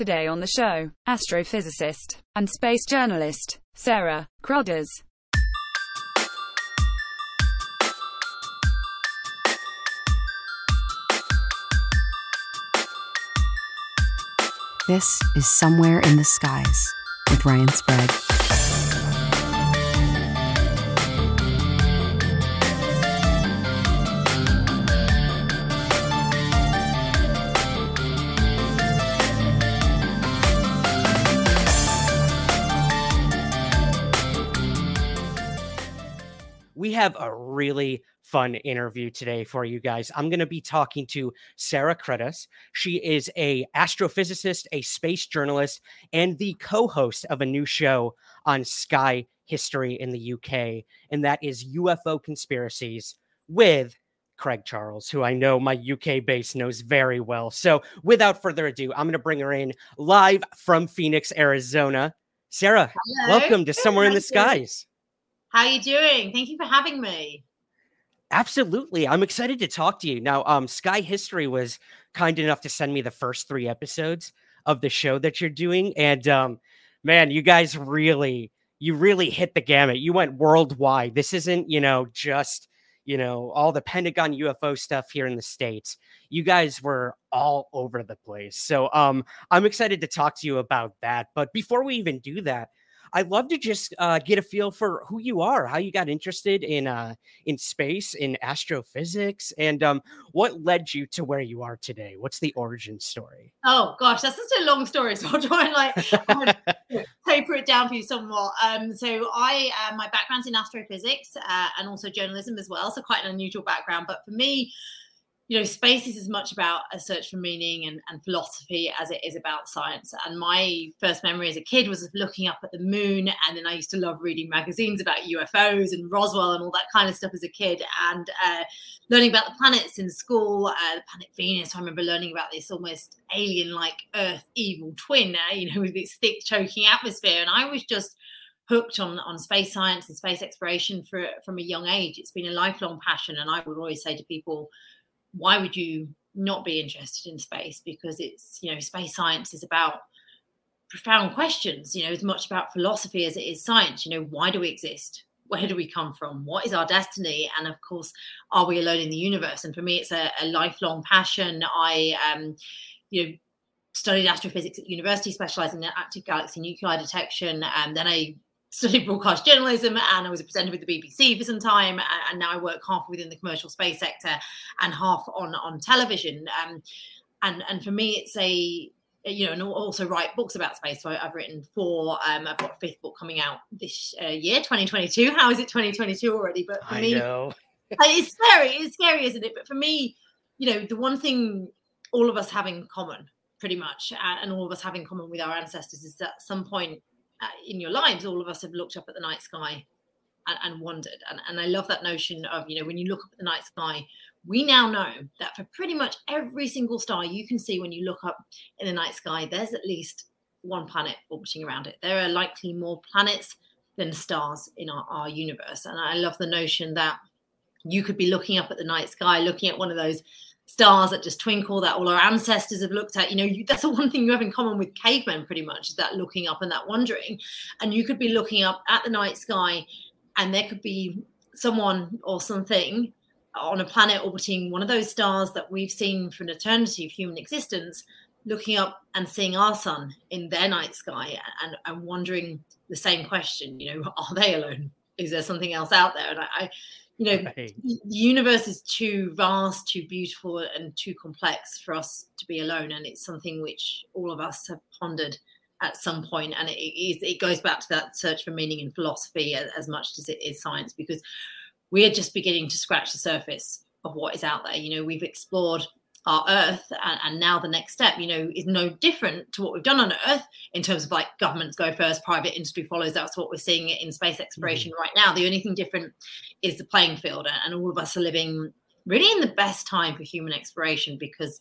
Today on the show, astrophysicist and space journalist, Sarah Cruddas. This is Somewhere in the Skies with Ryan Sprague. Have a really fun interview today for you guys. I'm going to be talking to Sarah Cruddas. She is a astrophysicist, a space journalist, and the co-host of a new show on Sky History in the UK, and that is UFO Conspiracies with Craig Charles, who I know my UK base knows very well. So, without further ado, I'm going to bring her in live from Phoenix, Arizona. Sarah, Hello. welcome to Somewhere in the Skies. How are you doing? Thank you for having me. Absolutely. I'm excited to talk to you. Now, um, Sky History was kind enough to send me the first three episodes of the show that you're doing. And um, man, you guys really, you really hit the gamut. You went worldwide. This isn't, you know, just, you know, all the Pentagon UFO stuff here in the States. You guys were all over the place. So um, I'm excited to talk to you about that. But before we even do that, I'd love to just uh, get a feel for who you are, how you got interested in uh, in space, in astrophysics, and um, what led you to where you are today. What's the origin story? Oh gosh, that's such a long story. So I'll try and like paper it down for you somewhat. Um, so I, uh, my background's in astrophysics uh, and also journalism as well. So quite an unusual background. But for me, you know, space is as much about a search for meaning and, and, philosophy as it is about science. And my first memory as a kid was of looking up at the moon. And then I used to love reading magazines about UFOs and Roswell and all that kind of stuff as a kid and uh, learning about the planets in school, uh, the planet Venus. I remember learning about this almost alien like Earth evil twin, uh, you know, with its thick, choking atmosphere. And I was just hooked on on space science and space exploration for, from a young age. It's been a lifelong passion. And I would always say to people, why would you not be interested in space? Because it's, you know, space science is about profound questions, you know, as much about philosophy as it is science. You know, why do we exist? Where do we come from? What is our destiny? And of course, are we alone in the universe? And for me, it's a, a lifelong passion. I, um, you know, studied astrophysics at university, specializing in active galaxy nuclei detection. And then I studied broadcast journalism and I was a presenter with the BBC for some time. And now I work half within the commercial space sector and half on on television. Um, and and for me, it's a you know, and also write books about space. So I've written four. Um, I've got a fifth book coming out this uh, year, 2022. How is it 2022 already? But for I me, know. it's scary. It's scary, isn't it? But for me, you know, the one thing all of us have in common, pretty much, and all of us have in common with our ancestors, is that at some point Uh, in your lives, all of us have looked up at the night sky and, and wondered. And, and I love that notion of, you know, when you look up at the night sky, we now know that for pretty much every single star you can see when you look up in the night sky, there's at least one planet orbiting around it. There are likely more planets than stars in our, our universe. And I love the notion that you could be looking up at the night sky, looking at one of those stars that just twinkle that all our ancestors have looked at. You know you, that's the one thing you have in common with cavemen pretty much is that looking up and that wondering. And you could be looking up at the night sky and there could be someone or something on a planet orbiting one of those stars that we've seen for an eternity of human existence looking up and seeing our sun in their night sky and, and wondering the same question you know are they alone? Is there something else out there? And i, I you know Right. the universe is too vast too beautiful and too complex for us to be alone and it's something which all of us have pondered at some point and it, it, it goes back to that search for meaning in philosophy as, as much as it is science because we are just beginning to scratch the surface of what is out there you know we've explored our earth and, and, now the next step you know is no different to what we've done on earth in terms of like governments go first private industry follows that's what we're seeing in space exploration mm-hmm. right now the only thing different is the playing field and all of us are living really in the best time for human exploration because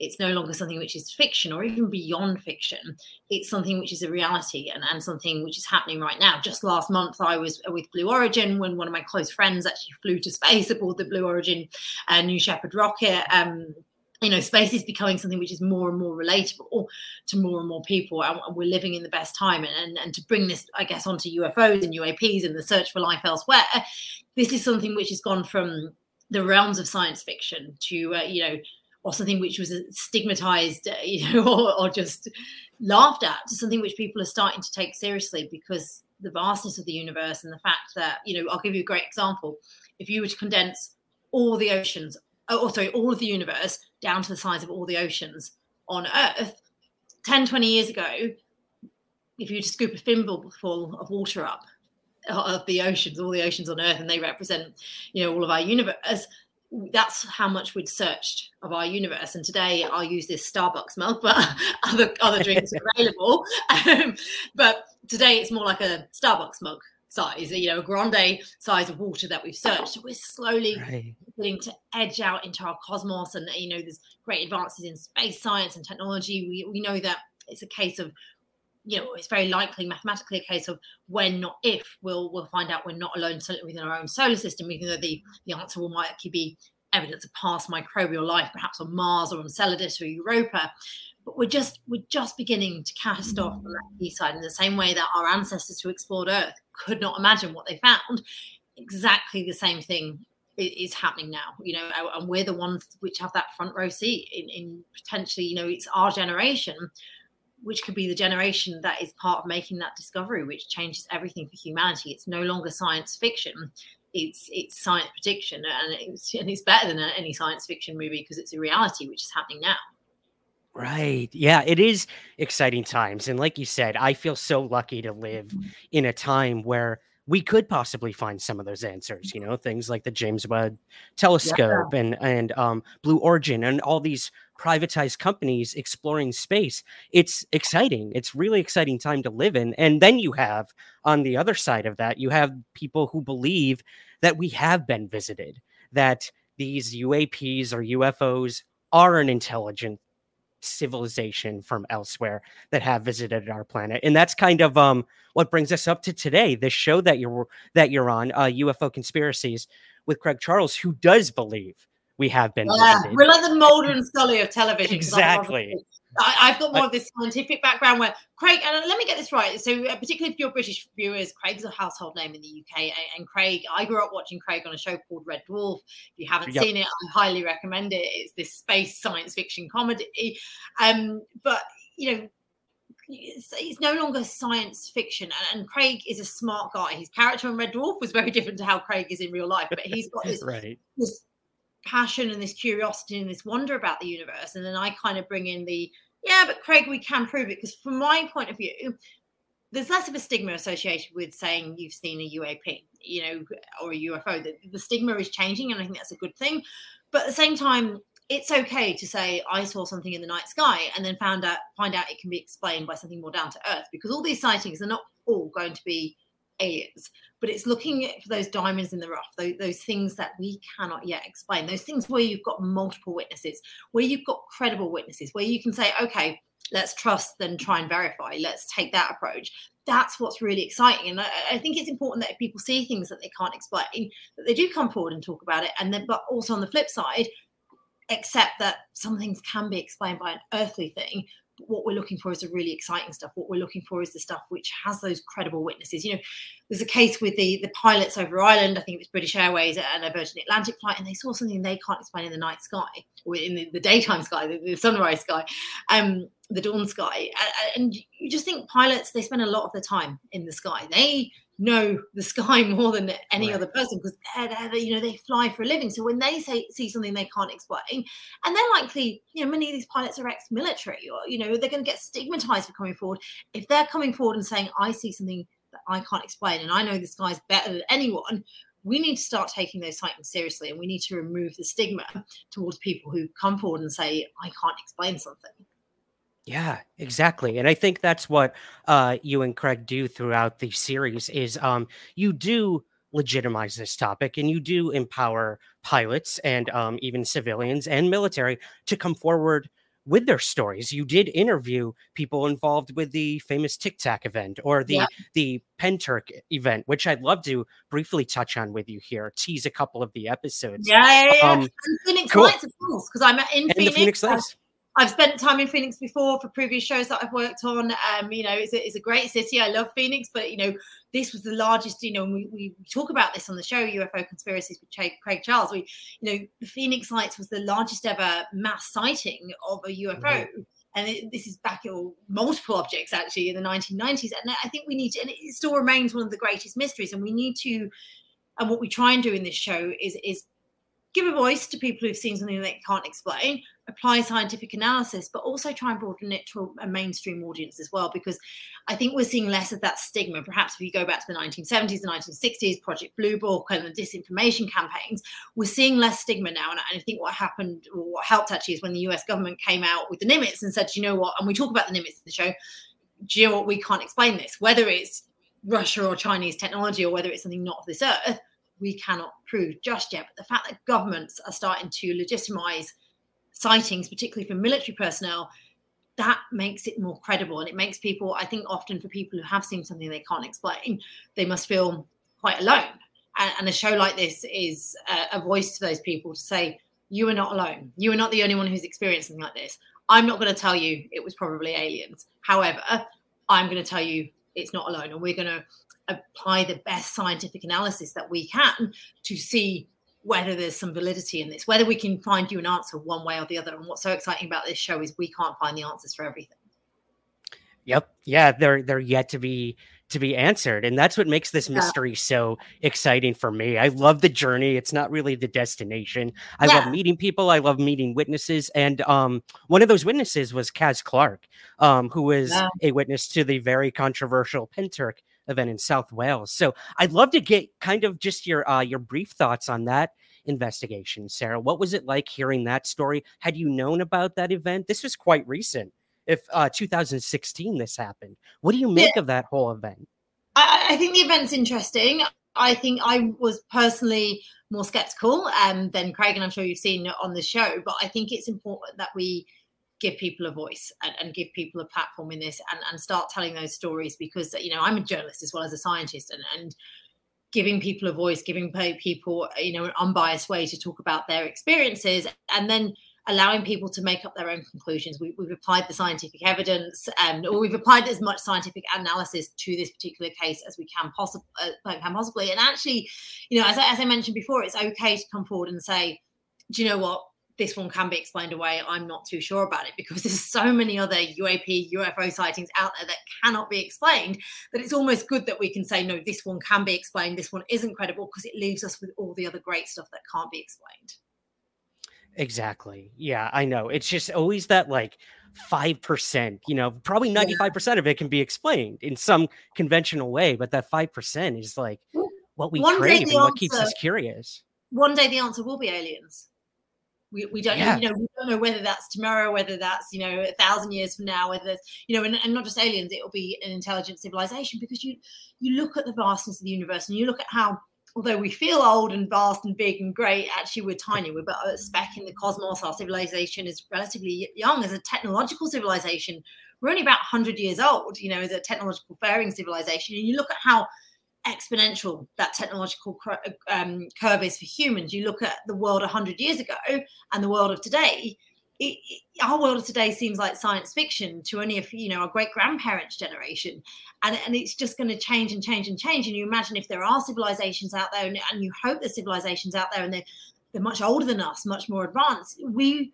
it's no longer something which is fiction or even beyond fiction. It's something which is a reality and, and something which is happening right now. Just last month, I was with Blue Origin when one of my close friends actually flew to space aboard the Blue Origin uh, New Shepard rocket. Um, you know, space is becoming something which is more and more relatable to more and more people, and we're living in the best time. And, and, and to bring this, I guess, onto UFOs and UAPs and the search for life elsewhere, this is something which has gone from the realms of science fiction to, uh, you know, or something which was stigmatized, uh, you know, or, or, just laughed at to something which people are starting to take seriously because the vastness of the universe and the fact that, you know, I'll give you a great example. If you were to condense all the oceans, oh, sorry, all of the universe down to the size of all the oceans on Earth, 10, 20 years ago, if you were to scoop a thimbleful of water up uh, of the oceans, all the oceans on Earth, and they represent, you know, all of our universe, that's how much we'd searched of our universe. And today I'll use this Starbucks mug, but other other drinks are available. Um, but today it's more like a Starbucks mug size, you know, a grande size of water that we've searched. So we're slowly right. beginning to edge out into our cosmos. And, you know, there's great advances in space science and technology. We, we know that it's a case of you know, it's very likely mathematically a case of when, not if, we'll we'll find out we're not alone within our own solar system, even though the, the answer will likely be evidence of past microbial life, perhaps on Mars or on Enceladus or Europa. But we're just we're just beginning to cast mm. off on that side in the same way that our ancestors who explored Earth could not imagine what they found. Exactly the same thing is happening now you know and we're the ones which have that front row seat in, in potentially you know it's our generation which could be the generation that is part of making that discovery, which changes everything for humanity. It's no longer science fiction; it's it's science prediction, and it's and it's better than any science fiction movie because it's a reality which is happening now. Right. Yeah, it is exciting times, and like you said, I feel so lucky to live mm-hmm. in a time where we could possibly find some of those answers you know things like the james webb telescope yeah. and and um, blue origin and all these privatized companies exploring space. It's exciting. It's really exciting time to live in. And then you have on the other side of that, you have people who believe that we have been visited, that these UAPs or UFOs are an intelligent civilization from elsewhere that have visited our planet and that's kind of um what brings us up to today this show that you're that you're on uh ufo conspiracies with craig charles who does believe we have been. Yeah, we're like the Mulder and Scully of television. Exactly. I, have got more of this scientific background where Craig, and let me get this right. So, uh, particularly if you're British viewers, Craig's a household name in the UK. And, Craig, I grew up watching Craig on a show called Red Dwarf. If you haven't yep. seen it, I highly recommend it. It's this space science fiction comedy. Um, but, you know, it's, it's, no longer science fiction. And, and, Craig is a smart guy. His character in Red Dwarf was very different to how Craig is in real life, but he's got this, right. this passion and this curiosity and this wonder about the universe. And then I kind of bring in the, yeah, but Craig, we can prove it. Because from my point of view, there's less of a stigma associated with saying you've seen a UAP, you know, or a UFO. The, the stigma is changing, and I think that's a good thing. But at the same time, it's okay to say I saw something in the night sky and then found out find out it can be explained by something more down to earth because all these sightings are not all going to be aliens but it's looking for those diamonds in the rough, those, those, things that we cannot yet explain, those things where you've got multiple witnesses, where you've got credible witnesses, where you can say, okay, let's trust, then try and verify, let's take that approach. That's what's really exciting. And I, I think it's important that if people see things that they can't explain, that they do come forward and talk about it. And then, but also on the flip side, accept that some things can be explained by an earthly thing what we're looking for is the really exciting stuff. What we're looking for is the stuff which has those credible witnesses. You know, there's a case with the the pilots over Ireland. I think it was British Airways and a Virgin Atlantic flight, and they saw something they can't explain in the night sky or in the, the daytime sky, the, the, sunrise sky, um, the dawn sky. And you just think pilots they spend a lot of their time in the sky. They know the sky more than any right. other person because they're, they're, you know they fly for a living so when they say see something they can't explain and they're likely you know many of these pilots are ex-military or you know they're going to get stigmatized for coming forward if they're coming forward and saying i see something that i can't explain and i know the sky's better than anyone we need to start taking those sightings seriously and we need to remove the stigma towards people who come forward and say, I can't explain something. Yeah, exactly. And I think that's what uh, you and Craig do throughout the series is um, you do legitimize this topic and you do empower pilots and um, even civilians and military to come forward with their stories. You did interview people involved with the famous Tic Tac event or the yeah. the Penturk event, which I'd love to briefly touch on with you here. Tease a couple of the episodes. Yeah, yeah, yeah. Um, and Phoenix cool. Lights, of course, because I'm in and Phoenix. Phoenix Lights. I've spent time in Phoenix before for previous shows that I've worked on. Um, you know, it's a, it's a great city. I love Phoenix, but you know, this was the largest. You know, we, we talk about this on the show, UFO conspiracies with Craig Charles. We, you know, the Phoenix Lights was the largest ever mass sighting of a UFO. Mm-hmm. And it, this is back at multiple objects actually in the 1990s. And I think we need to, and it still remains one of the greatest mysteries. And we need to, and what we try and do in this show is is give a voice to people who've seen something they can't explain, apply scientific analysis, but also try and broaden it to a mainstream audience as well. Because I think we're seeing less of that stigma. Perhaps if you go back to the 1970s, the 1960s, Project Blue Book, and the disinformation campaigns, we're seeing less stigma now. And I think what happened, or what helped actually, is when the US government came out with the Nimitz and said, you know what, and we talk about the Nimitz in the show, do you know what, we can't explain this, whether it's Russia or Chinese technology or whether it's something not of this earth we cannot prove just yet. But the fact that governments are starting to legitimize sightings, particularly for military personnel, that makes it more credible. And it makes people, I think, often for people who have seen something they can't explain, they must feel quite alone. And, and a show like this is a, a voice to those people to say, you are not alone. You are not the only one who's experienced something like this. I'm not going to tell you it was probably aliens. However, I'm going to tell you it's not alone. And we're going to apply the best scientific analysis that we can to see whether there's some validity in this, whether we can find you an answer one way or the other. And what's so exciting about this show is we can't find the answers for everything. Yep. Yeah, they're they're yet to be to be answered. And that's what makes this mystery yeah. so exciting for me. I love the journey. It's not really the destination. I yeah. love meeting people. I love meeting witnesses. And um, one of those witnesses was Kaz Clark, um, who was yeah. a witness to the very controversial Penturk event in South Wales. So I'd love to get kind of just your uh, your brief thoughts on that investigation, Sarah. What was it like hearing that story? Had you known about that event? This was quite recent. If uh, 2016 this happened, what do you make yeah. of that whole event? I, I think the event's interesting. I think I was personally more skeptical um, than Craig, and I'm sure you've seen on the show. But I think it's important that we give people a voice and, and, give people a platform in this and, and start telling those stories because you know i'm a journalist as well as a scientist and, and giving people a voice giving people you know an unbiased way to talk about their experiences and then allowing people to make up their own conclusions. We, have applied the scientific evidence and or we've applied as much scientific analysis to this particular case as we can, possibly uh, can possibly. And actually you know as I, as I mentioned before it's okay to come forward and say do you know what this one can be explained away. I'm not too sure about it because there's so many other UAP, UFO sightings out there that cannot be explained that it's almost good that we can say, no, this one can be explained, this one isn't credible because it leaves us with all the other great stuff that can't be explained. Exactly. Yeah, I know. It's just always that like 5%, you know, probably 95% yeah. of it can be explained in some conventional way, but that 5% is like what we one crave and what keeps us curious. One day the answer will be aliens we, we don't yeah. you know we don't know whether that's tomorrow whether that's you know a thousand years from now whether you know and, and not just aliens it will be an intelligent civilization because you you look at the vastness of the universe and you look at how although we feel old and vast and big and great actually we're tiny we're but a speck in the cosmos our civilization is relatively young as a technological civilization we're only about 100 years old you know as a technological faring civilization and you look at how exponential that technological um, curve is for humans. You look at the world 100 years ago and the world of today. It, it, our world of today seems like science fiction to only a you know, our great grandparents' generation, and, and it's just going to change and change and change. And you imagine if there are civilizations out there, and, and you hope there's civilizations out there, and they're they're much older than us, much more advanced. We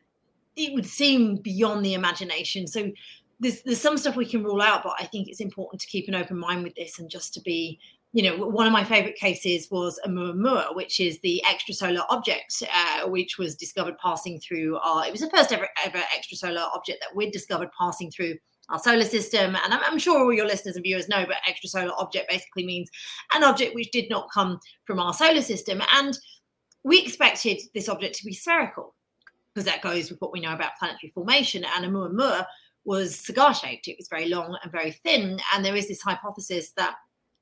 it would seem beyond the imagination. So there's there's some stuff we can rule out, but I think it's important to keep an open mind with this and just to be you know, one of my favorite cases was Oumuamua, which is the extrasolar object, uh, which was discovered passing through our, it was the first ever, ever extrasolar object that we'd discovered passing through our solar system. And I'm, I'm, sure all your listeners and viewers know, but extrasolar object basically means an object which did not come from our solar system. And we expected this object to be spherical because that goes with what we know about planetary formation. And Oumuamua was cigar shaped. It was very long and very thin. And there is this hypothesis that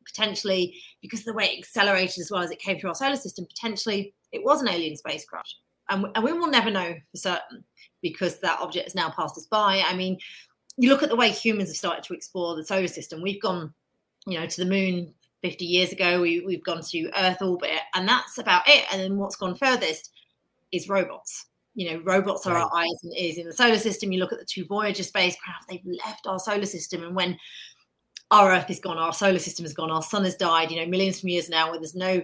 potentially, because of the way it accelerated as well as it came through our solar system, potentially it was an alien spacecraft. And, and we will never know for certain because that object has now passed us by. I mean, you look at the way humans have started to explore the solar system. We've gone, you know, to the moon 50 years ago. We, we've gone to Earth orbit, and that's about it. And then what's gone furthest is robots. You know, robots are right. our eyes and ears in the solar system. You look at the two Voyager spacecraft; they've left our solar system, and when our Earth is gone, our solar system has gone, our sun has died. You know, millions of years now, where there's no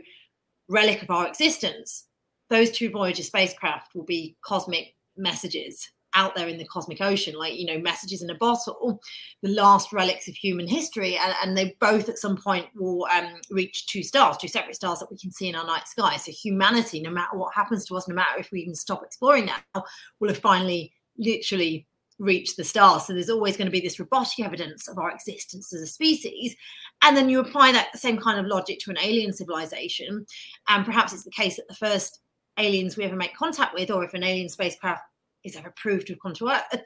relic of our existence, those two Voyager spacecraft will be cosmic messages out there in the cosmic ocean, like you know, messages in a bottle, the last relics of human history, and, and they both at some point will um, reach two stars, two separate stars that we can see in our night sky. So humanity, no matter what happens to us, no matter if we even stop exploring now, will have finally, literally reached the stars. So there's always going to be this robotic evidence of our existence as a species. And then you apply that same kind of logic to an alien civilization, and perhaps it's the case that the first aliens we ever make contact with, or if an alien spacecraft is ever proved to have come to Earth,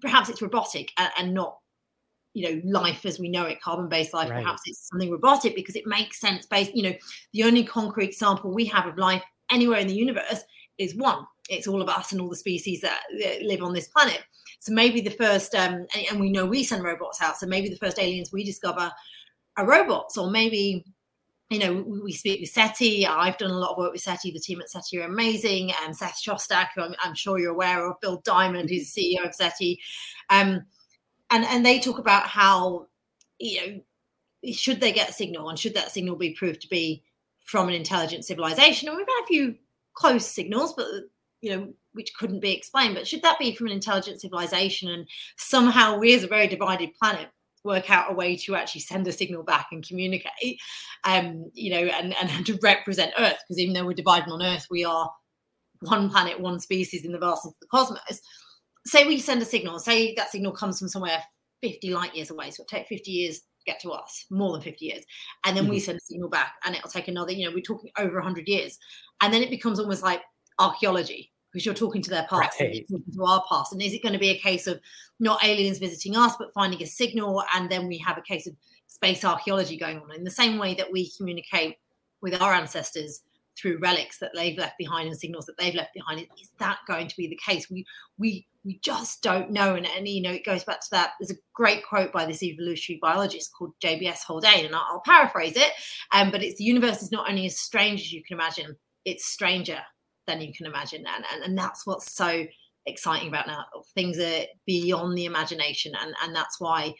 perhaps it's robotic and, and not, you know, life as we know it, carbon-based life. Right. Perhaps it's something robotic because it makes sense based. You know, the only concrete example we have of life anywhere in the universe is one. It's all of us and all the species that, live on this planet. So maybe the first, um, and, we know we send robots out. So maybe the first aliens we discover are robots, or maybe you know, we speak with SETI. I've done a lot of work with SETI. The team at SETI are amazing. And Seth Shostak, who I'm, I'm sure you're aware of, Bill Diamond, who's the CEO of SETI. Um, and, and they talk about how, you know, should they get a signal and should that signal be proved to be from an intelligent civilization? And we've had a few close signals, but, you know, which couldn't be explained. But should that be from an intelligent civilization? And somehow we, as a very divided planet, work out a way to actually send a signal back and communicate, um, you know, and, and to represent Earth, because even though we're divided on Earth, we are one planet, one species in the vastness of the cosmos. Say we send a signal, say that signal comes from somewhere 50 light years away, so it'll take 50 years get to us, more than 50 years. And then mm-hmm. we send a signal back, and it'll take another, you know, we're talking over 100 years. And then it becomes almost like archaeology because you're talking to their past right. to our past. And is it going to be a case of not aliens visiting us, but finding a signal, and then we have a case of space archaeology going on in the same way that we communicate with our ancestors through relics that they've left behind and signals that they've left behind? Is that going to be the case? We we we just don't know. And, and you know, it goes back to that. There's a great quote by this evolutionary biologist called JBS Haldane, and I'll, I'll paraphrase it. Um, but it's the universe is not only as strange as you can imagine, it's stranger than you can imagine. And, and, and that's what's so exciting about now. Things are beyond the imagination. And, and that's why,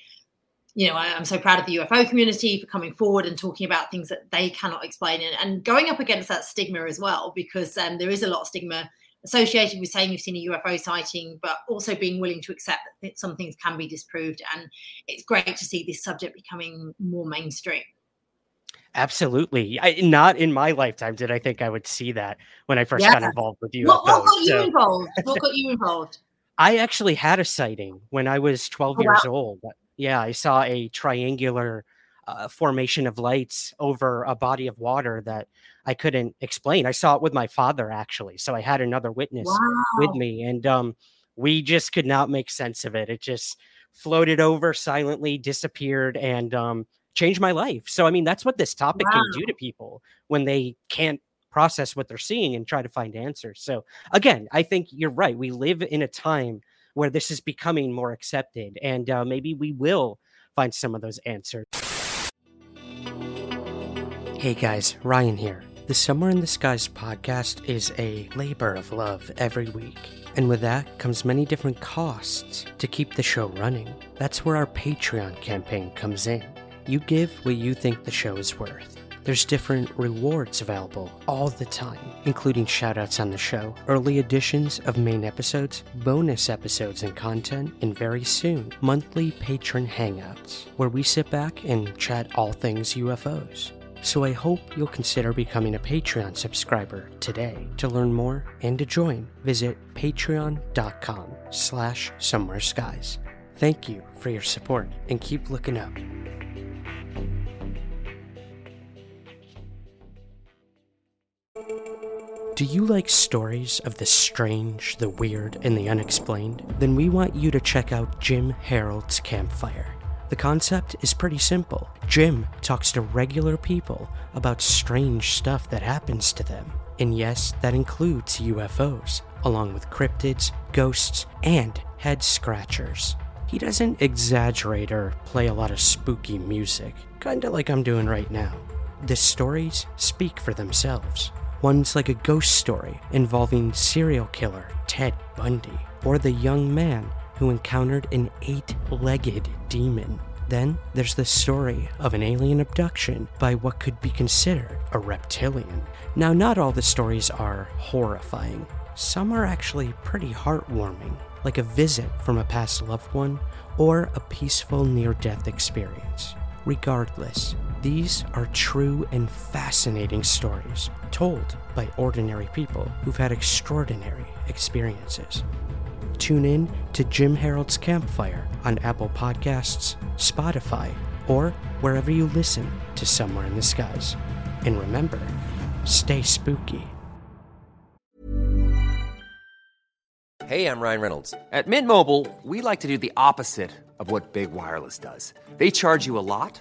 you know, I, am so proud of the UFO community for coming forward and talking about things that they cannot explain and, and going up against that stigma as well, because um, there is a lot of stigma associated with saying you've seen a UFO sighting, but also being willing to accept that some things can be disproved. And it's great to see this subject becoming more mainstream. Absolutely. I, not in my lifetime did I think I would see that when I first yeah. got involved with UFOs. What, what got you so, involved? What got you involved? I actually had a sighting when I was 12 oh, years wow. old. Yeah, I saw a triangular uh, formation of lights over a body of water that I couldn't explain. I saw it with my father actually, so I had another witness wow. with me, and um, we just could not make sense of it. It just floated over silently, disappeared, and um, changed my life. So I mean, that's what this topic wow. can do to people when they can't process what they're seeing and try to find answers. So again, I think you're right. We live in a time where this is becoming more accepted, and uh, maybe we will find some of those answers. Hey guys, Ryan here. The Somewhere in the Skies podcast is a labor of love every week. And with that comes many different costs to keep the show running. That's where our Patreon campaign comes in. You give what you think the show is worth. There's different rewards available all the time, including shoutouts on the show, early editions of main episodes, bonus episodes and content, and very soon, monthly patron hangouts, where we sit back and chat all things UFOs. So I hope you'll consider becoming a Patreon subscriber today. To learn more and to join, visit patreon.com slash somewhere skies. Thank you for your support and keep looking up. Do you like stories of the strange, the weird, and the unexplained? Then we want you to check out Jim Harold's Campfire. The concept is pretty simple. Jim talks to regular people about strange stuff that happens to them. And yes, that includes UFOs, along with cryptids, ghosts, and head scratchers. He doesn't exaggerate or play a lot of spooky music, kinda like I'm doing right now. The stories speak for themselves. One's like a ghost story involving serial killer Ted Bundy, or the young man who encountered an eight legged demon. Then there's the story of an alien abduction by what could be considered a reptilian. Now, not all the stories are horrifying, some are actually pretty heartwarming, like a visit from a past loved one or a peaceful near death experience. Regardless, these are true and fascinating stories told by ordinary people who've had extraordinary experiences. Tune in to Jim Harold's Campfire on Apple Podcasts, Spotify, or wherever you listen to Somewhere in the Skies. And remember, stay spooky. Hey, I'm Ryan Reynolds. At Mint Mobile, we like to do the opposite of what Big Wireless does. They charge you a lot,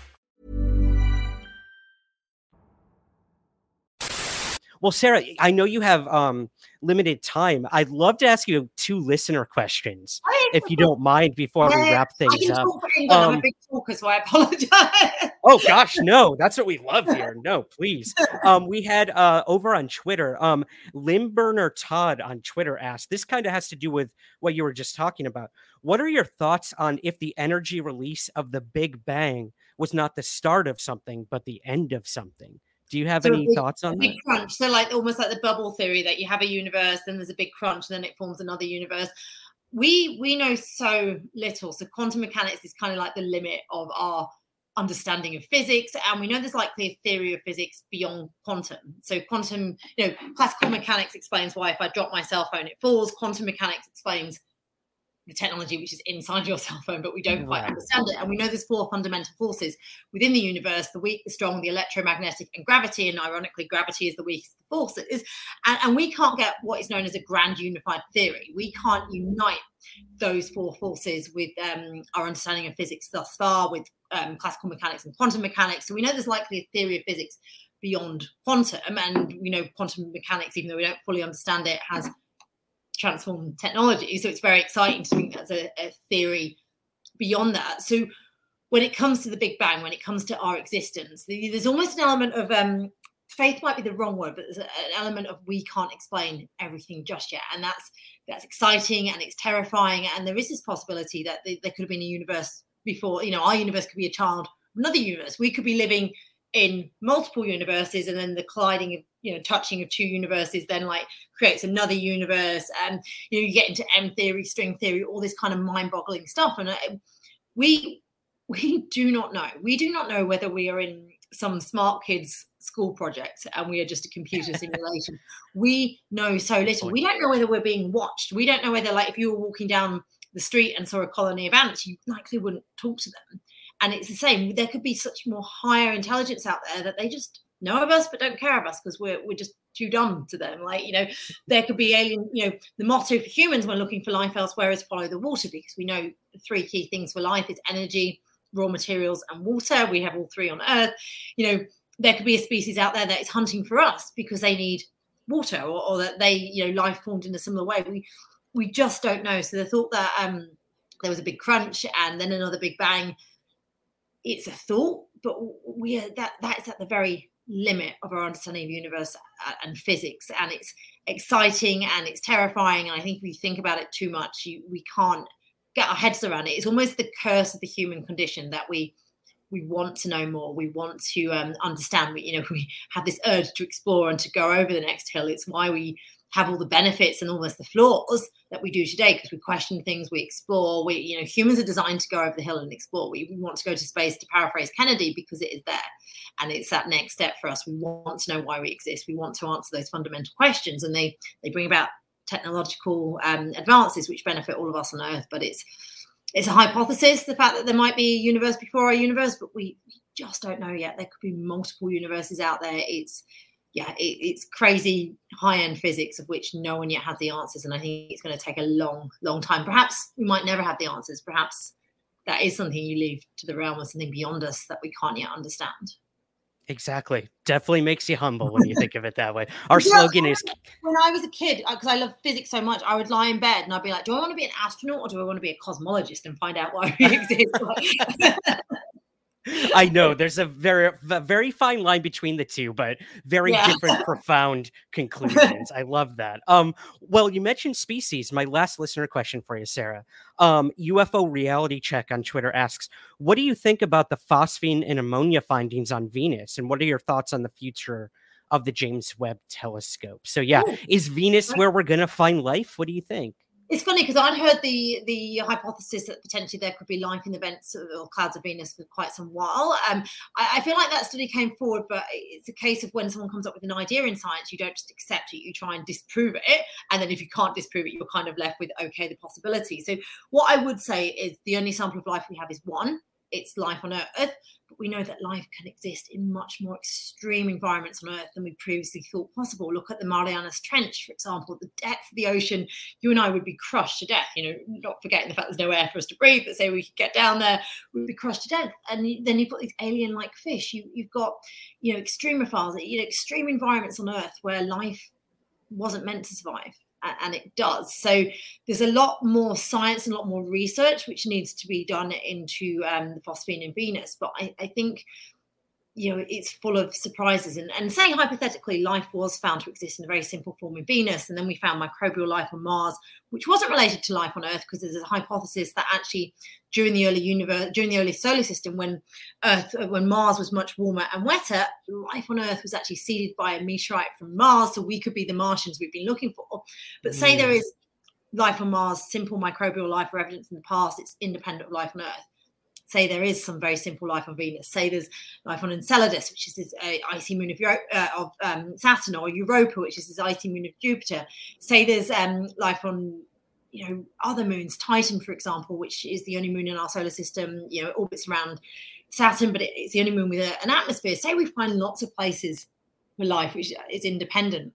Well, Sarah, I know you have um, limited time. I'd love to ask you two listener questions, if you don't mind, before we Yeah, wrap I things up. talk for I'm a Um, big talker, so I apologize. oh gosh, no, that's what we love here. No, please. Um, we had uh, over on Twitter, um, Limburner Todd on Twitter asked. This kind of has to do with what you were just talking about. What are your thoughts on if the energy release of the Big Bang was not the start of something, but the end of something? Do you have So any big- thoughts on big that? crunch. So like almost like the bubble theory that you have a universe, then there's a big crunch, and then it forms another universe. We we know so little. So quantum mechanics is kind of like the limit of our understanding of physics, and we know there's likely a theory of physics beyond quantum. So quantum, you know, classical mechanics explains why if I drop my cell phone it falls. Quantum mechanics explains the technology which is inside your cell phone, but we don't quite Right. understand it. And we know there's four fundamental forces within the universe the weak, the strong, the electromagnetic, and gravity. And ironically, gravity is the weakest of forces. And, and we can't get what is known as a grand unified theory. We can't unite those four forces with um, our understanding of physics thus far, with um, classical mechanics and quantum mechanics. So we know there's likely a theory of physics beyond quantum. And we know quantum mechanics, even though we don't fully understand it, has transformed technology. So it's very exciting to think that's a, a theory beyond that. So when it comes to the Big Bang, when it comes to our existence, the- there's almost an element of um, faith might be the wrong word, but there's an element of we can't explain everything just yet, and that's that's exciting and it's terrifying. And there is this possibility that th- there could have been a universe before. You know, our universe could be a child another universe. We could be living in multiple universes, and then the colliding of you know touching of two universes then like creates another universe and you know you get into m theory string theory all this kind of mind-boggling stuff and uh, we we do not know we do not know whether we are in some smart kids school project and we are just a computer simulation. we know so little. We don't know whether we're being watched. We don't know whether, like, if you were walking down the street and saw a colony of ants, you likely wouldn't talk to them. And it's the same. There could be such more higher intelligence out there that they just know of us but don't care of us because we're we're just too dumb to them. Like, you know, there could be alien, you know, the motto for humans when looking for life elsewhere is follow the water because we know three key things for life is energy, raw materials, and water. We have all three on Earth. You know, there could be a species out there that is hunting for us because they need water or, or that they, you know, life formed in a similar way. We we just don't know. So the thought that um there was a big crunch and then another big bang, it's a thought, but we are that that's at the very limit of our understanding of universe and physics and it's exciting and it's terrifying and i think if you think about it too much you, we can't get our heads around it. It's almost the curse of the human condition that we we want to know more. We want to um, understand. We you know we have this urge to explore and to go over the next hill. It's why we have all the benefits and almost the flaws that we do today because we question things, we explore. We, you know, humans are designed to go over the hill and explore. We, want to go to space, to paraphrase Kennedy, because it is there, and it's that next step for us. We want to know why we exist. We want to answer those fundamental questions, and they they bring about technological um, advances which benefit all of us on Earth. But it's it's a hypothesis, the fact that there might be a universe before our universe, but we just don't know yet. There could be multiple universes out there. It's yeah, it, it's crazy high end physics of which no one yet has the answers. And I think it's going to take a long, long time. Perhaps we might never have the answers. Perhaps that is something you leave to the realm of something beyond us that we can't yet understand. Exactly. Definitely makes you humble when you think of it that way. Our yeah, slogan is When I was a kid, because uh, I love physics so much, I would lie in bed and I'd be like, Do I want to be an astronaut or do I want to be a cosmologist and find out why we exist? I know there's a very a very fine line between the two, but very yeah. different, profound conclusions. I love that. Um, well, you mentioned species. My last listener question for you, Sarah. Um, UFO reality check on Twitter asks, "What do you think about the phosphine and ammonia findings on Venus, and what are your thoughts on the future of the James Webb Telescope?" So, yeah, Ooh. is Venus where we're gonna find life? What do you think? It's funny because I'd heard the the hypothesis that potentially there could be life in the vents or clouds of Venus for quite some while. Um, I, I, feel like that study came forward, but it's a case of when someone comes up with an idea in science, you don't just accept it; you try and disprove it, and then if you can't disprove it, you're kind of left with okay, the possibility. So what I would say is the only sample of life we have is one it's life on Earth, but we know that life can exist in much more extreme environments on Earth than we previously thought possible. Look at the Marianas Trench, for example, the depth of the ocean. You and I would be crushed to death. You know, not forgetting the fact there's no air for us to breathe, but say we could get down there, we'd be crushed to death. And then you've got these alien-like fish. You, you've got, you know, extremophiles, you know, extreme environments on Earth where life wasn't meant to survive and it does. So there's a lot more science and a lot more research which needs to be done into um, the phosphine in Venus. But I, I think you know it's full of surprises. And, and say hypothetically life was found to exist in a very simple form in venus and then we found microbial life on mars which wasn't related to life on earth because there's a hypothesis that actually during the early universe during the early solar system when earth when mars was much warmer and wetter life on earth was actually seeded by a meteorite from mars so we could be the martians we've been looking for. But say mm. there is life on mars simple microbial life or evidence in the past it's independent of life on earth say there is some very simple life on Venus, say there's life on Enceladus, which is this uh, icy moon of, uh, of um, Saturn, or Europa, which is this icy moon of Jupiter, say there's um, life on you know other moons, Titan, for example, which is the only moon in our solar system, you know, orbits around Saturn, but it's the only moon with a, an atmosphere. Say we find lots of places for life which is independent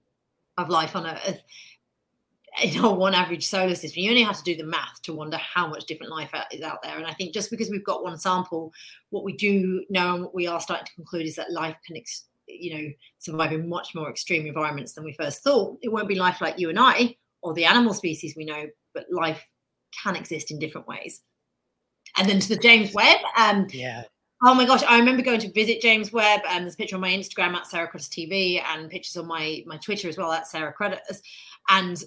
of life on Earth in our one average solar system, you only have to do the math to wonder how much different life is out there. And I think just because we've got one sample, what we do know and what we are starting to conclude is that life can, ex- you know, survive in much more extreme environments than we first thought. It won't be life like you and I or the animal species we know, but life can exist in different ways. And then to the James Webb, um, yeah. Oh my gosh, I remember going to visit James Webb, and there's a picture on my Instagram at Sarah Cruddas TV, and pictures on my my Twitter as well at Sarah Cruddas. And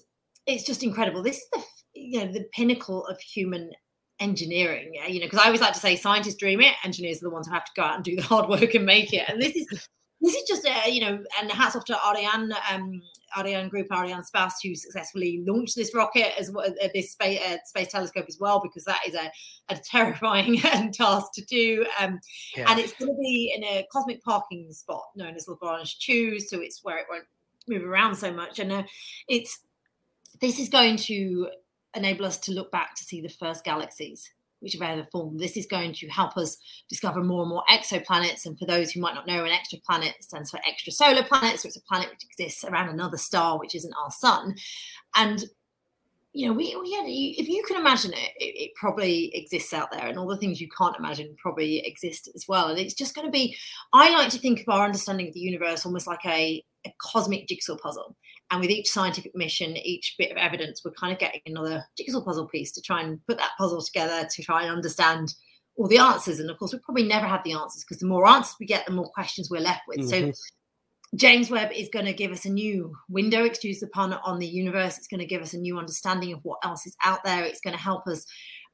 it's just incredible. This is the you know the pinnacle of human engineering. You know, because I always like to say scientists dream it, engineers are the ones who have to go out and do the hard work and make it. And this is this is just a, you know, and hats off to Ariane, um, Ariane Group, Ariane Space, who successfully launched this rocket as well, uh, this space, uh, space telescope as well, because that is a, a terrifying task to do. Um, yeah. And it's going to be in a cosmic parking spot known as Lagrange 2, so it's where it won't move around so much. And uh, it's this is going to enable us to look back to see the first galaxies which have ever formed. This is going to help us discover more and more exoplanets. And for those who might not know, an exoplanet stands for extrasolar planet. So it's a planet which exists around another star, which isn't our sun. And you know, we, we had, if you can imagine it, it, it, probably exists out there, and all the things you can't imagine probably exist as well. And it's just going to be, I like to think of our understanding of the universe almost like a, a cosmic jigsaw puzzle. And with each scientific mission, each bit of evidence, we're kind of getting another jigsaw puzzle piece to try and put that puzzle together to try and understand all the answers. And of course, we probably never have the answers because the more answers we get, the more questions we're left with. Mm-hmm. So James Webb is going to give us a new window, excuse the pun, on the universe. It's going to give us a new understanding of what else is out there. It's going to help us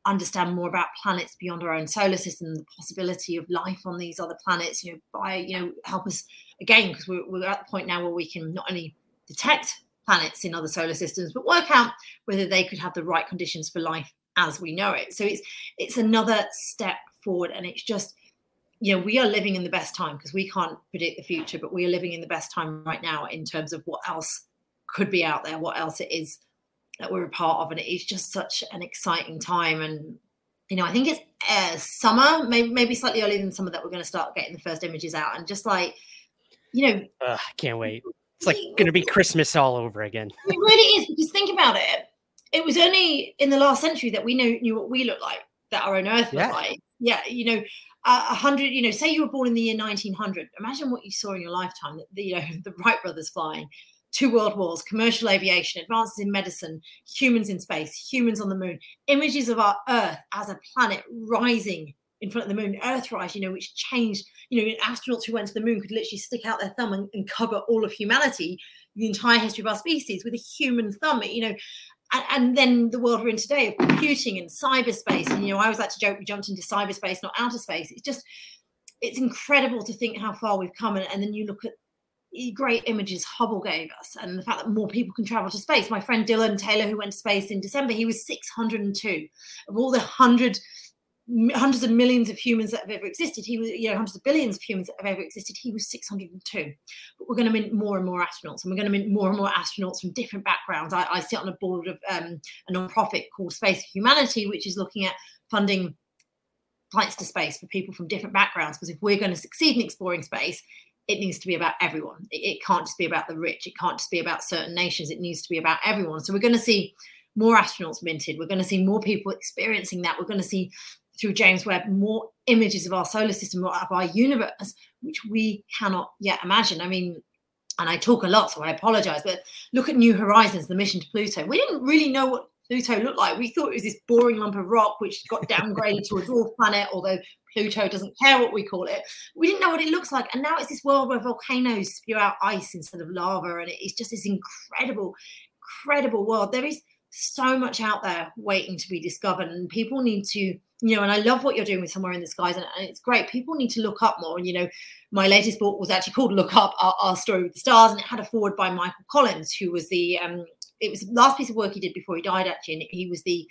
understand more about planets beyond our own solar system, the possibility of life on these other planets. You know, by you know, help us again because we're, we're at the point now where we can not only detect planets in other solar systems, but work out whether they could have the right conditions for life as we know it. So it's it's another step forward, and it's just you know we are living in the best time because we can't predict the future, but we are living in the best time right now in terms of what else could be out there, what else it is that we're a part of, and it is just such an exciting time. And you know, I think it's uh, summer, maybe maybe slightly earlier than summer that we're going to start getting the first images out, and just like you know, I can't wait. It's like going to be Christmas all over again. It really is because think about it. It was only in the last century that we knew knew what we look like, that our own Earth yeah. looked like. Yeah, you know, a hundred. You know, say you were born in the year 1900. Imagine what you saw in your lifetime. The, you know, the Wright brothers flying, two world wars, commercial aviation, advances in medicine, humans in space, humans on the moon, images of our Earth as a planet rising in front of the moon, Earthrise, you know, which changed, you know, astronauts who went to the moon could literally stick out their thumb and, and cover all of humanity, the entire history of our species with a human thumb, you know. And, and, then the world we're in today of computing and cyberspace. And, you know, I always like to joke we jumped into cyberspace, not outer space. It's just, it's incredible to think how far we've come. And, and then you look at great images Hubble gave us and the fact that more people can travel to space. My friend Dylan Taylor, who went to space in December, he was 602 of all the 100 hundreds of millions of humans that have ever existed. He was, you know, hundreds of billions of humans that have ever existed. He was 602. But we're going to mint more and more astronauts, and we're going to mint more and more astronauts from different backgrounds. I, I sit on a board of um, a non-profit called Space Humanity, which is looking at funding flights to space for people from different backgrounds. Because if we're going to succeed in exploring space, it needs to be about everyone. It, it can't just be about the rich. It can't just be about certain nations. It needs to be about everyone. So we're going to see more astronauts minted. We're going to see more people experiencing that. We're going to see through James Webb more images of our solar system, of our universe, which we cannot yet imagine. I mean, and I talk a lot, so I apologize, but look at New Horizons, the mission to Pluto. We didn't really know what Pluto looked like. We thought it was this boring lump of rock which got downgraded to a dwarf planet, although Pluto doesn't care what we call it. We didn't know what it looks like. And now it's this world where volcanoes spew out ice instead of lava. And it's just this incredible, incredible world. There is so much out there waiting to be discovered, and people need to you know, and I love what you're doing with Somewhere in the Skies, and, and, it's great. People need to look up more. And, you know, my latest book was actually called Look Up Our, Our, Story with the Stars, and it had a foreword by Michael Collins, who was the, um, it was the last piece of work he did before he died, actually. And he was the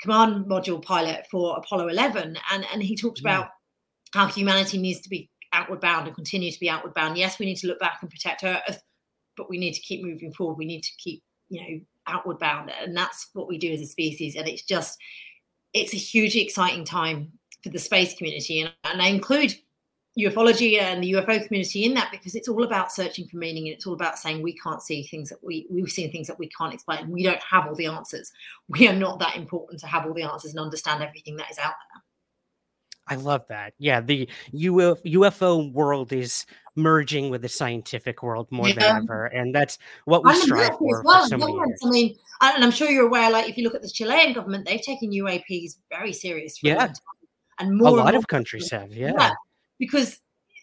command module pilot for Apollo 11. And, and he talked yeah. about how humanity needs to be outward bound and continue to be outward bound. Yes, we need to look back and protect Earth, but we need to keep moving forward. We need to keep, you know, outward bound. And that's what we do as a species. And it's just, it's a hugely exciting time for the space community. And, and I include ufology and the UFO community in that because it's all about searching for meaning and it's all about saying we can't see things that we we've seen things that we can't explain. We don't have all the answers. We are not that important to have all the answers and understand everything that is out there. I love that. Yeah, the UFO world is merging with the scientific world more yeah. than ever, and that's what we strive for. Well. for so many years. I mean, and I'm sure you're aware. Like, if you look at the Chilean government, they've taken UAPs very serious. yeah, and more. A lot of countries have. Yeah. yeah, because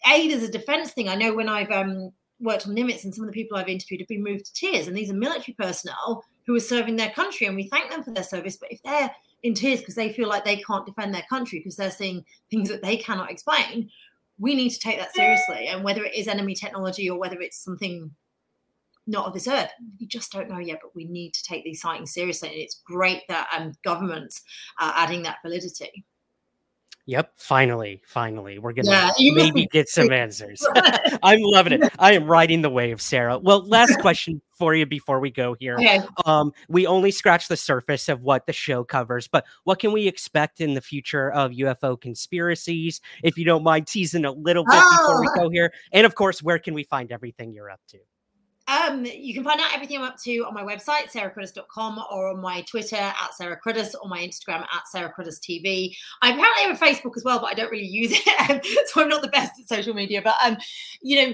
a there's a defense thing. I know when I've um, worked on Nimitz, and some of the people I've interviewed have been moved to tears, and these are military personnel who are serving their country, and we thank them for their service. But if they're in tears because they feel like they can't defend their country because they're seeing things that they cannot explain. we need to take that seriously. And whether it is enemy technology or whether it's something not of this earth. We just don't know yet, but we need to take these sightings seriously. And it's great that um, governments are adding that validity. Yep, finally, finally, we're gonna yeah, maybe get some answers. I'm loving it. I am riding the wave, Sarah. Well, last question for you before we go here. Okay. Um, we only scratched the surface of what the show covers, but what can we expect in the future of UFO conspiracies? If you don't mind teasing a little bit oh. before we oh. go here, and of course, where can we find everything you're up to? Um, you can find out everything I'm up to on my website, sarahcruddas.com, or on my Twitter at Sarah Cruddas, or my Instagram at Sarah Cruddas TV. I apparently have a Facebook as well, but I don't really use it, so I'm not the best at social media. But um, you know,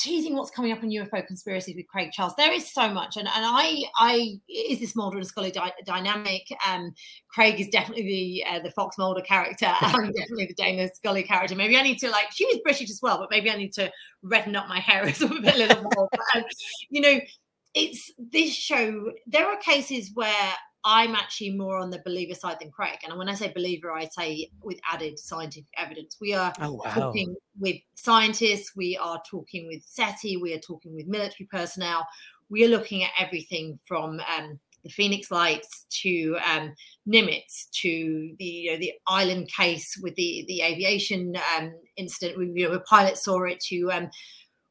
teasing what's coming up in UFO conspiracies with Craig Charles. There is so much, and and I I is this Mulder and Scully dynamic. Um, Craig is definitely the uh, the Fox Mulder character. I'm definitely the Dana Scully character. Maybe I need to like she was British as well, but maybe I need to redden up my hair a little more. But, um, you know, it's this show. There are cases where I'm actually more on the believer side than Craig. And when I say believer, I say with added scientific evidence. We are oh, wow. talking with scientists, we are talking with SETI, we are talking with military personnel. We are looking at everything from um, the Phoenix Lights to um, Nimitz to the you know, the island case with the the aviation um, incident. We, you know, a pilot saw it. To um,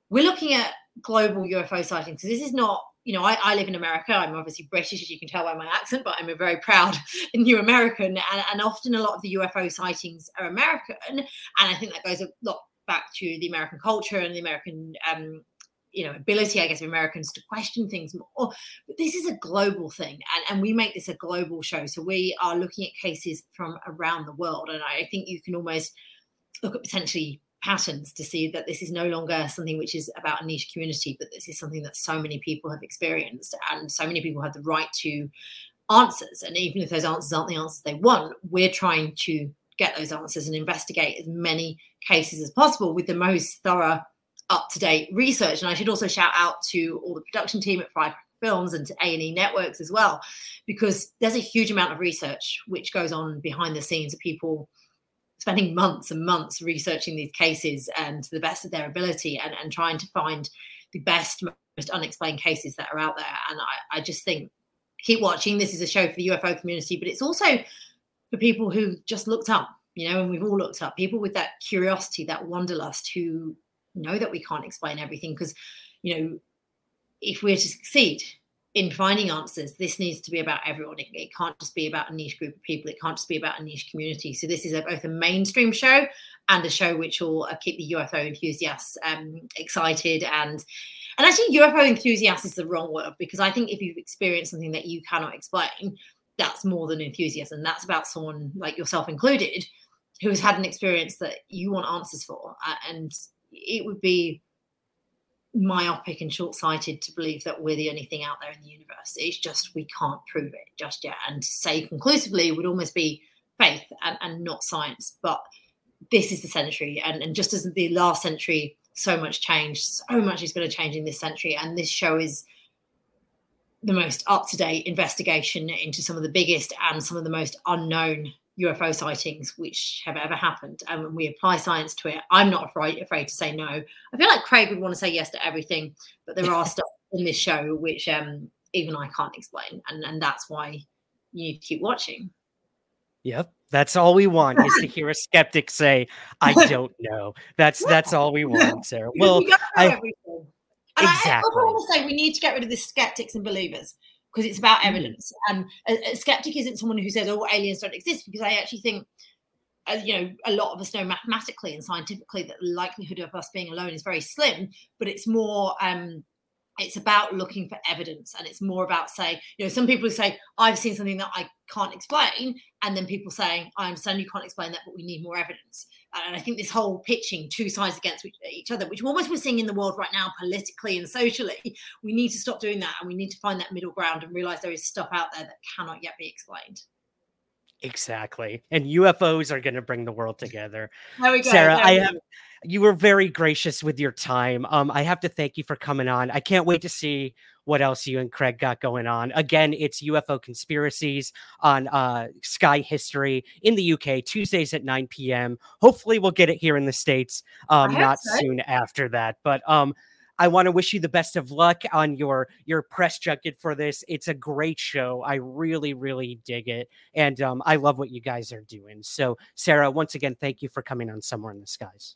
we're looking at global UFO sightings. So this is not you know, I, I, live in America. I'm obviously British, as you can tell by my accent, but I'm a very proud new American. And, and, often a lot of the UFO sightings are American. And I think that goes a lot back to the American culture and the American, um, you know, ability, I guess, of Americans to question things more. But this is a global thing. And, and we make this a global show. So we are looking at cases from around the world. And I think you can almost look at potentially patterns to see that this is no longer something which is about a niche community, but this is something that so many people have experienced and so many people have the right to answers. And even if those answers aren't the answers they want, we're trying to get those answers and investigate as many cases as possible with the most thorough, up to date research. And I should also shout out to all the production team at Five Films and to A&E Networks as well, because there's a huge amount of research which goes on behind the scenes of people spending months and months researching these cases and to the best of their ability and, and trying to find the best, most unexplained cases that are out there. And I, I just think keep watching. This is a show for the UFO community, but it's also for people who just looked up, you know, and we've all looked up people with that curiosity, that wanderlust who know that we can't explain everything because, you know, if we're to succeed, in finding answers, this needs to be about everyone. It, it, can't just be about a niche group of people. It can't just be about a niche community. So this is a, both a mainstream show and a show which will uh, keep the UFO enthusiasts um, excited and and actually UFO enthusiast is the wrong word because I think if you've experienced something that you cannot explain, that's more than enthusiasm. That's about someone like yourself included who has had an experience that you want answers for, uh, and it would be myopic and short-sighted to believe that we're the only thing out there in the universe. It's just we can't prove it just yet. And to say conclusively would almost be faith and, and not science. But this is the century, and, and just as the last century, so much changed. So much is going to change in this century, and this show is the most up-to-date investigation into some of the biggest and some of the most unknown UFO sightings which have ever happened, and when we apply science to it. I'm not afraid afraid to say no. I feel like Craig would want to say yes to everything, but there are stuff in this show which um, even I can't explain, and and that's why you need to keep watching. Yep. That's all we want is to hear a skeptic say, "I don't know." That's that's all we want, Sarah. Well, we I, exactly. I, I want to say we need to get rid of the skeptics and believers because it's about mm. evidence. And a, a, skeptic isn't someone who says, "Oh, aliens don't exist," because I actually think, uh, you know, a lot of us know mathematically and scientifically that the likelihood of us being alone is very slim. But it's more um, it's about looking for evidence and it's more about saying you know some people say i've seen something that i can't explain and then people saying i understand you can't explain that but we need more evidence and i think this whole pitching two sides against each other which almost we're seeing in the world right now politically and socially we need to stop doing that and we need to find that middle ground and realize there is stuff out there that cannot yet be explained Exactly. And UFOs are going to bring the world together. There we go. Sarah, I have you were very gracious with your time. Um, I have to thank you for coming on. I can't wait to see what else you and Craig got going on. Again, it's UFO conspiracies on uh, Sky History in the UK Tuesdays at 9 p.m. Hopefully, we'll get it here in the states um, not so. soon after that. But um, I want to wish you the best of luck on your your press junket for this. It's a great show. I really, really dig it, and um, I love what you guys are doing. So, Sarah, once again, thank you for coming on Somewhere in the Skies.